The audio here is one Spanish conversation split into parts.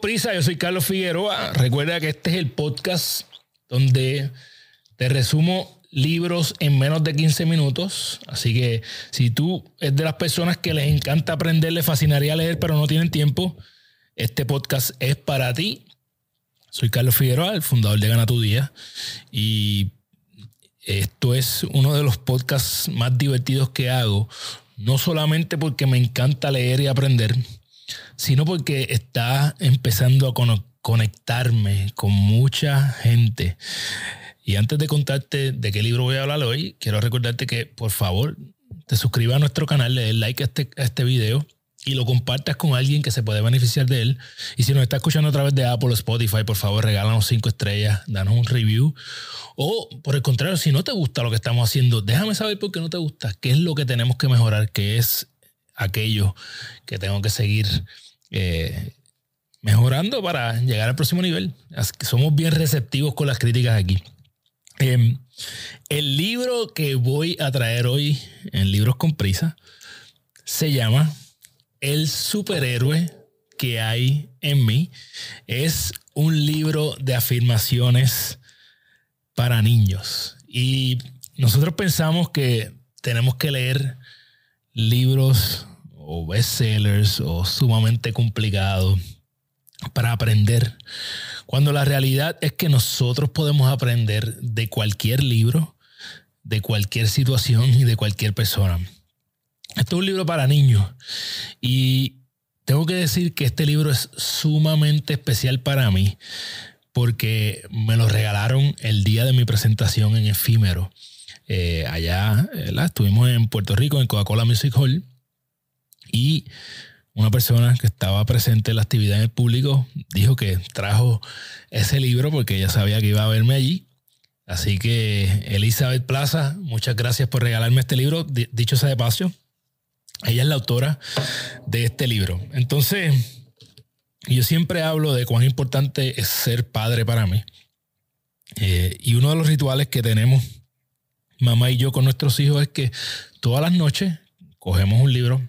Prisa, yo soy Carlos Figueroa. Recuerda que este es el podcast donde te resumo libros en menos de 15 minutos. Así que si tú eres de las personas que les encanta aprender, les fascinaría leer, pero no tienen tiempo, este podcast es para ti. Soy Carlos Figueroa, el fundador de Gana Tu Día. Y esto es uno de los podcasts más divertidos que hago. No solamente porque me encanta leer y aprender, sino porque está empezando a conectarme con mucha gente. Y antes de contarte de qué libro voy a hablar hoy, quiero recordarte que por favor te suscribas a nuestro canal, le des like a este, a este video y lo compartas con alguien que se puede beneficiar de él. Y si nos está escuchando a través de Apple o Spotify, por favor, regálanos cinco estrellas, danos un review. O por el contrario, si no te gusta lo que estamos haciendo, déjame saber por qué no te gusta, qué es lo que tenemos que mejorar, qué es aquello que tengo que seguir eh, mejorando para llegar al próximo nivel. Somos bien receptivos con las críticas aquí. Em, el libro que voy a traer hoy en Libros con Prisa se llama El superhéroe que hay en mí. Es un libro de afirmaciones para niños. Y nosotros pensamos que tenemos que leer libros o bestsellers o sumamente complicados para aprender. Cuando la realidad es que nosotros podemos aprender de cualquier libro, de cualquier situación y de cualquier persona. Esto es un libro para niños y tengo que decir que este libro es sumamente especial para mí porque me lo regalaron el día de mi presentación en Efímero. Eh, allá estuvimos en Puerto Rico, en Coca-Cola Music Hall, y una persona que estaba presente en la actividad en el público dijo que trajo ese libro porque ella sabía que iba a verme allí. Así que Elizabeth Plaza, muchas gracias por regalarme este libro. Dicho sea de paso, ella es la autora de este libro. Entonces, yo siempre hablo de cuán importante es ser padre para mí. Eh, y uno de los rituales que tenemos mamá y yo con nuestros hijos es que todas las noches cogemos un libro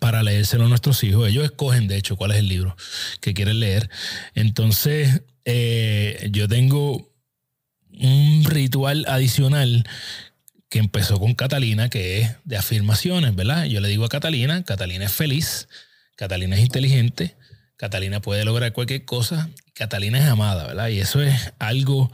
para leérselo a nuestros hijos. Ellos escogen, de hecho, cuál es el libro que quieren leer. Entonces, eh, yo tengo un ritual adicional que empezó con Catalina, que es de afirmaciones, ¿verdad? Yo le digo a Catalina, Catalina es feliz, Catalina es inteligente, Catalina puede lograr cualquier cosa, Catalina es amada, ¿verdad? Y eso es algo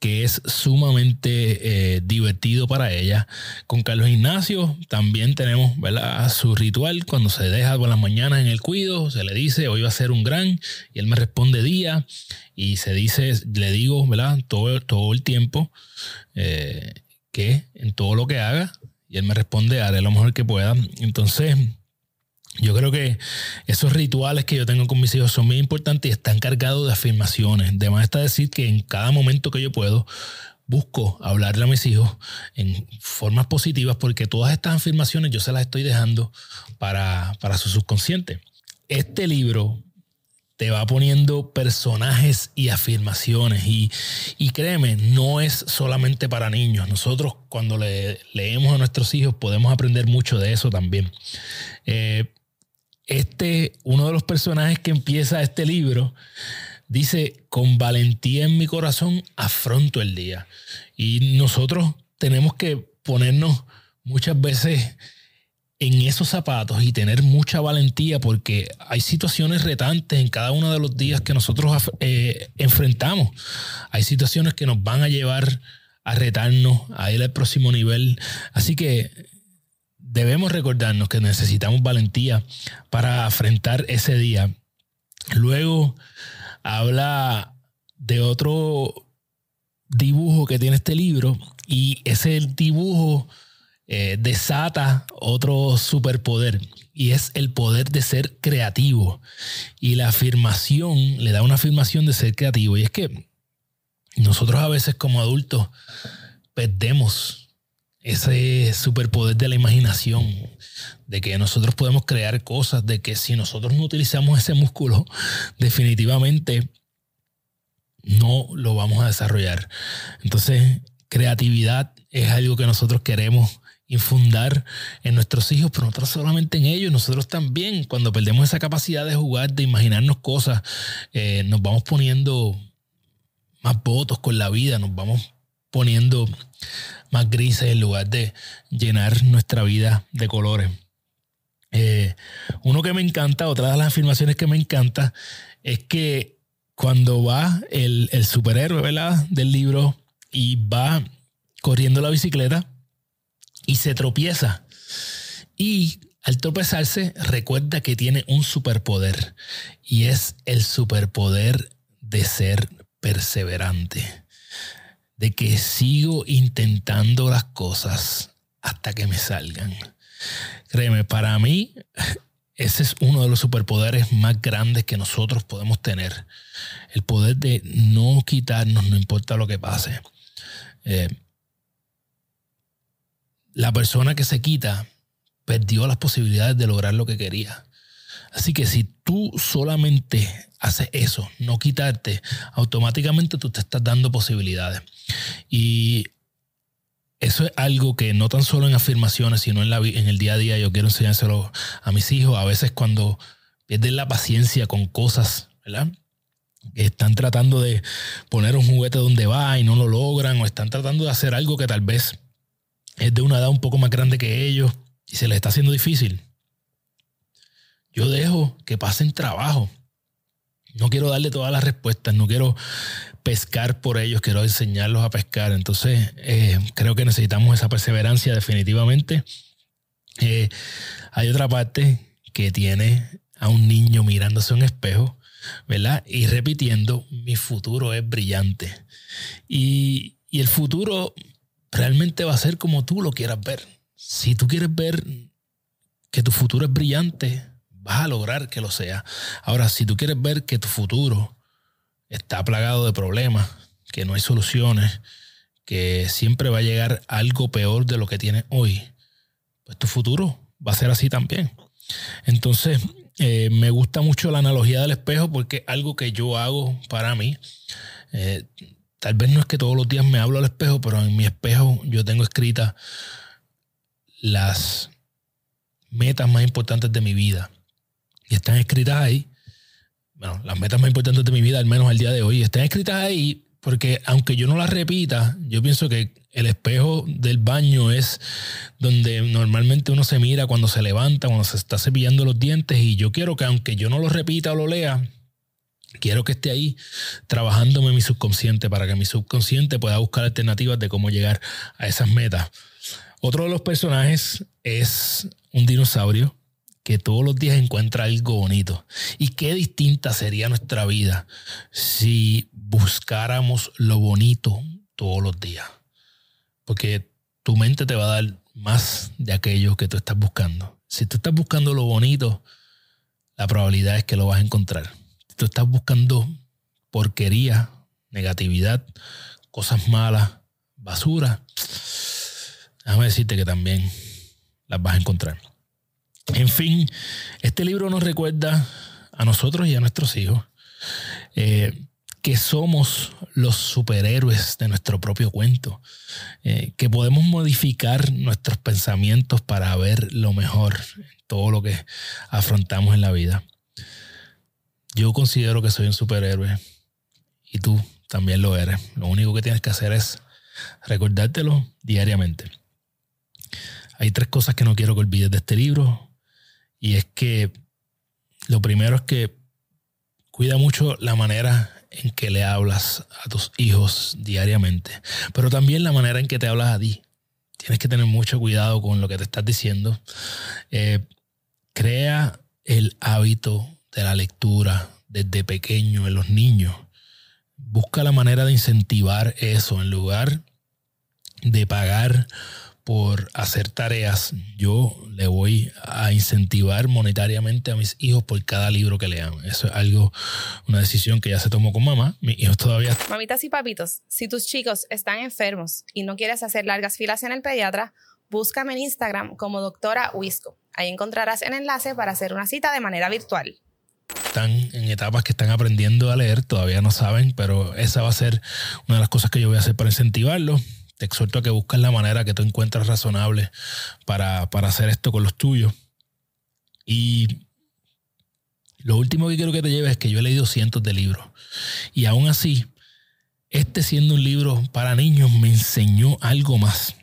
que es sumamente eh, divertido para ella. Con Carlos Ignacio también tenemos ¿verdad? su ritual cuando se deja por las mañanas en el cuido, se le dice hoy va a ser un gran y él me responde día y se dice, le digo ¿verdad? Todo, todo el tiempo eh, que en todo lo que haga y él me responde haré lo mejor que pueda. Entonces yo creo que esos rituales que yo tengo con mis hijos son muy importantes y están cargados de afirmaciones. De más está decir que en cada momento que yo puedo, busco hablarle a mis hijos en formas positivas porque todas estas afirmaciones yo se las estoy dejando para, para su subconsciente. Este libro te va poniendo personajes y afirmaciones. Y, y, créeme, no es solamente para niños. Nosotros cuando le, leemos a nuestros hijos podemos aprender mucho de eso también. Eh, este, uno de los personajes que empieza este libro, dice, con valentía en mi corazón afronto el día. Y nosotros tenemos que ponernos muchas veces en esos zapatos y tener mucha valentía porque hay situaciones retantes en cada uno de los días que nosotros eh, enfrentamos. Hay situaciones que nos van a llevar a retarnos, a ir al próximo nivel. Así que debemos recordarnos que necesitamos valentía para afrontar ese día. Luego habla de otro dibujo que tiene este libro y ese dibujo eh, desata otro superpoder y es el poder de ser creativo. Y la afirmación le da una afirmación de ser creativo y es que nosotros a veces como adultos perdemos ese superpoder de la imaginación, de que nosotros podemos crear cosas, de que si nosotros no utilizamos ese músculo, definitivamente no lo vamos a desarrollar. Entonces, creatividad es algo que nosotros queremos infundar en nuestros hijos, pero no solamente en ellos, nosotros también, cuando perdemos esa capacidad de jugar, de imaginarnos cosas, eh, nos vamos poniendo más votos con la vida, nos vamos poniendo más grises en lugar de llenar nuestra vida de colores. Eh, uno que me encanta, otra de las afirmaciones que me encanta, es que cuando va el, el superhéroe ¿verdad? del libro y va corriendo la bicicleta y se tropieza. Y al tropezarse recuerda que tiene un superpoder y es el superpoder de ser perseverante, de que sigo intentando las cosas hasta que me salgan. Créeme, para mí ese es uno de los superpoderes más grandes que nosotros podemos tener. El poder de no quitarnos, no importa lo que pase. Eh, la persona que se quita perdió las posibilidades de lograr lo que quería. Así que si tú solamente haces eso, no quitarte, automáticamente tú te estás dando posibilidades. Y eso es algo que no tan solo en afirmaciones, sino en, la, en el día a día yo quiero enseñárselo a mis hijos. A veces cuando pierden la paciencia con cosas, ¿verdad? Están tratando de poner un juguete donde va y no lo logran, o están tratando de hacer algo que tal vez es de una edad un poco más grande que ellos y se les está haciendo difícil. Yo dejo que pasen trabajo. No quiero darle todas las respuestas, no quiero pescar por ellos, quiero enseñarlos a pescar. Entonces, eh, creo que necesitamos esa perseverancia definitivamente. Eh, hay otra parte que tiene a un niño mirándose un espejo, ¿verdad? Y repitiendo, mi futuro es brillante. Y, y el futuro realmente va a ser como tú lo quieras ver. Si tú quieres ver que tu futuro es brillante, vas a lograr que lo sea. Ahora, si tú quieres ver que tu futuro está plagado de problemas, que no hay soluciones, que siempre va a llegar algo peor de lo que tienes hoy, pues tu futuro va a ser así también. Entonces, eh, me gusta mucho la analogía del espejo porque algo que yo hago para mí. Eh, tal vez no es que todos los días me hablo al espejo, pero en mi espejo yo tengo escritas las metas más importantes de mi vida. Y están escritas ahí. Bueno, las metas más importantes de mi vida, al menos al día de hoy, están escritas ahí porque aunque yo no las repita, yo pienso que el espejo del baño es donde normalmente uno se mira cuando se levanta, cuando se está cepillando los dientes. Y yo quiero que aunque yo no lo repita o lo lea, Quiero que esté ahí trabajándome mi subconsciente para que mi subconsciente pueda buscar alternativas de cómo llegar a esas metas. Otro de los personajes es un dinosaurio que todos los días encuentra algo bonito. Y qué distinta sería nuestra vida si buscáramos lo bonito todos los días. Porque tu mente te va a dar más de aquello que tú estás buscando. Si tú estás buscando lo bonito, la probabilidad es que lo vas a encontrar tú estás buscando porquería, negatividad, cosas malas, basura, déjame decirte que también las vas a encontrar. En fin, este libro nos recuerda a nosotros y a nuestros hijos eh, que somos los superhéroes de nuestro propio cuento, eh, que podemos modificar nuestros pensamientos para ver lo mejor en todo lo que afrontamos en la vida. Yo considero que soy un superhéroe y tú también lo eres. Lo único que tienes que hacer es recordártelo diariamente. Hay tres cosas que no quiero que olvides de este libro y es que lo primero es que cuida mucho la manera en que le hablas a tus hijos diariamente, pero también la manera en que te hablas a ti. Tienes que tener mucho cuidado con lo que te estás diciendo. Eh, crea el hábito de la lectura desde pequeño en los niños. Busca la manera de incentivar eso en lugar de pagar por hacer tareas. Yo le voy a incentivar monetariamente a mis hijos por cada libro que lean. Eso es algo, una decisión que ya se tomó con mamá. Mis hijos todavía. Mamitas y papitos, si tus chicos están enfermos y no quieres hacer largas filas en el pediatra, búscame en Instagram como doctora Wisco. Ahí encontrarás el enlace para hacer una cita de manera virtual están en etapas que están aprendiendo a leer, todavía no saben, pero esa va a ser una de las cosas que yo voy a hacer para incentivarlos. Te exhorto a que busques la manera que tú encuentras razonable para, para hacer esto con los tuyos. Y lo último que quiero que te lleves es que yo he leído cientos de libros. Y aún así, este siendo un libro para niños me enseñó algo más.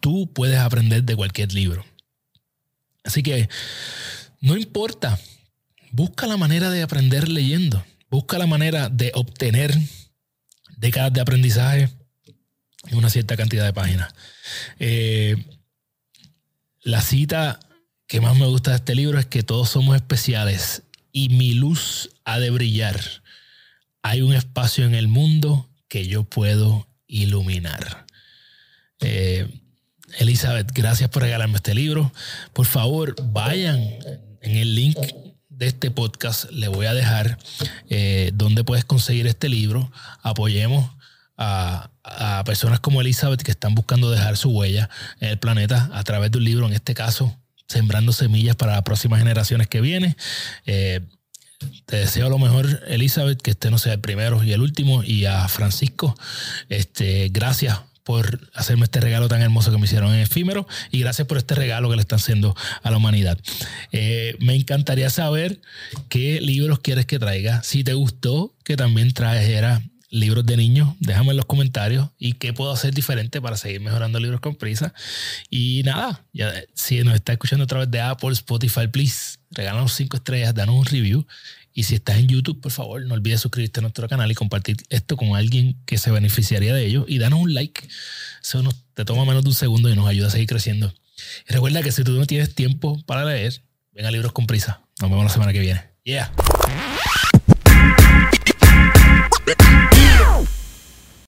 Tú puedes aprender de cualquier libro. Así que no importa, busca la manera de aprender leyendo, busca la manera de obtener décadas de aprendizaje en una cierta cantidad de páginas. Eh, la cita que más me gusta de este libro es que todos somos especiales y mi luz ha de brillar. Hay un espacio en el mundo que yo puedo iluminar. Eh, Elizabeth, gracias por regalarme este libro. Por favor, vayan en el link de este podcast. Le voy a dejar eh, donde puedes conseguir este libro. Apoyemos a, a, personas como Elizabeth que están buscando dejar su huella en el planeta a través de un libro, en este caso, sembrando semillas para las próximas generaciones que vienen. Eh, te deseo lo mejor, Elizabeth, que este no sea el primero y el último. Y a Francisco, este, gracias por hacerme este regalo tan hermoso que me hicieron en efímero y gracias por este regalo que le están haciendo a la humanidad. Eh, me encantaría saber qué libros quieres que traiga. Si te gustó que también trajera libros de niños, déjame en los comentarios y qué puedo hacer diferente para seguir mejorando libros con prisa. Y nada, ya, si nos está escuchando a través de Apple, Spotify, please, regálanos cinco estrellas, danos un review. Y si estás en YouTube, por favor, no olvides suscribirte a nuestro canal y compartir esto con alguien que se beneficiaría de ello. Y danos un like. Eso nos, te toma menos de un segundo y nos ayuda a seguir creciendo. Y recuerda que si tú no tienes tiempo para leer, ven a Libros con Prisa. Nos vemos la semana que viene. Yeah.